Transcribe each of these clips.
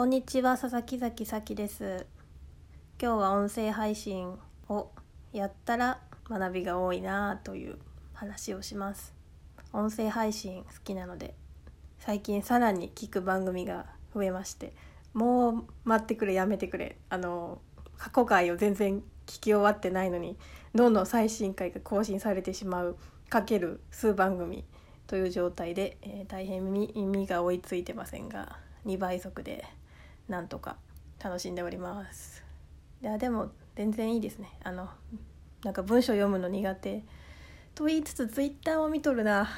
こんにちは佐々木崎咲です。今日は音声配信をやったら学びが多いなという話をします。音声配信好きなので最近さらに聞く番組が増えましてもう待ってくれやめてくれ。あの過去回を全然聞き終わってないのにどんどん最新回が更新されてしまうかける数番組という状態で、えー、大変耳耳が追いついてませんが2倍速でなんとか楽しんでおります。いやでも全然いいですね。あのなんか文章読むの苦手。と言いつつツイッターを見とるな。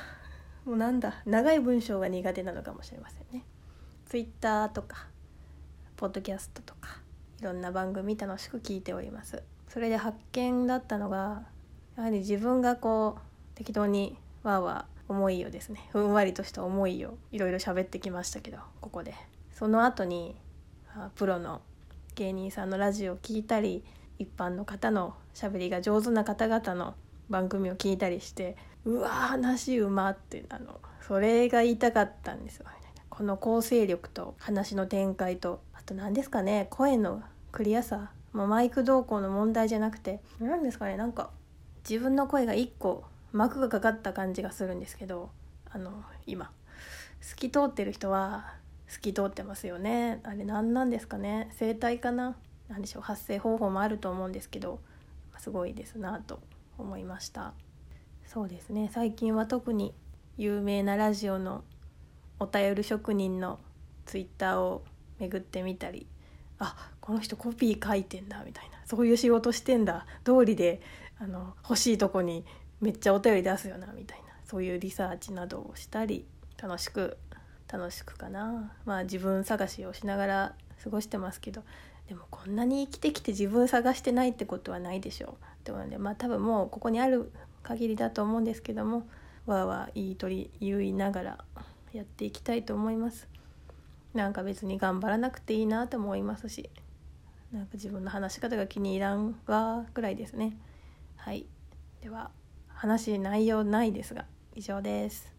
もうなんだ長い文章が苦手なのかもしれませんね。ツイッターとかポッドキャストとかいろんな番組楽しく聞いております。それで発見だったのがやはり自分がこう適当にわーわー思いをですね。ふんわりとした思いをいろいろ喋ってきましたけどここで。その後にプロの芸人さんのラジオを聴いたり一般の方のしゃべりが上手な方々の番組を聞いたりしてうわ話うまってあのそれが言いたかったんですよ。この構成力と話の展開とあと何ですかね声のクリアさ、まあ、マイク動向の問題じゃなくて何ですかねなんか自分の声が1個膜がかかった感じがするんですけどあの今透き通ってる人は透き通ってますよね。あれ何なんですかね。声帯かな。何でしょう。発声方法もあると思うんですけどすごいですなと思いました。そうですね。最近は特に有名なラジオのお便り職人のツイッターを巡ってみたりあこの人コピー書いてんだみたいな。そういう仕事してんだ。通りであの欲しいとこにめっちゃお便り出すよなみたいな。そういうリサーチなどをしたり楽しく楽しくかな。まあ自分探しをしながら過ごしてますけど。でもこんなに生きてきて自分探してないってことはないでしょう。ってことでまあ多分もうここにある限りだと思うんですけども。わーわー言い取り言いながらやっていきたいと思います。なんか別に頑張らなくていいなと思いますし。なんか自分の話し方が気に入らんわぐらいですね。はい。では話内容ないですが以上です。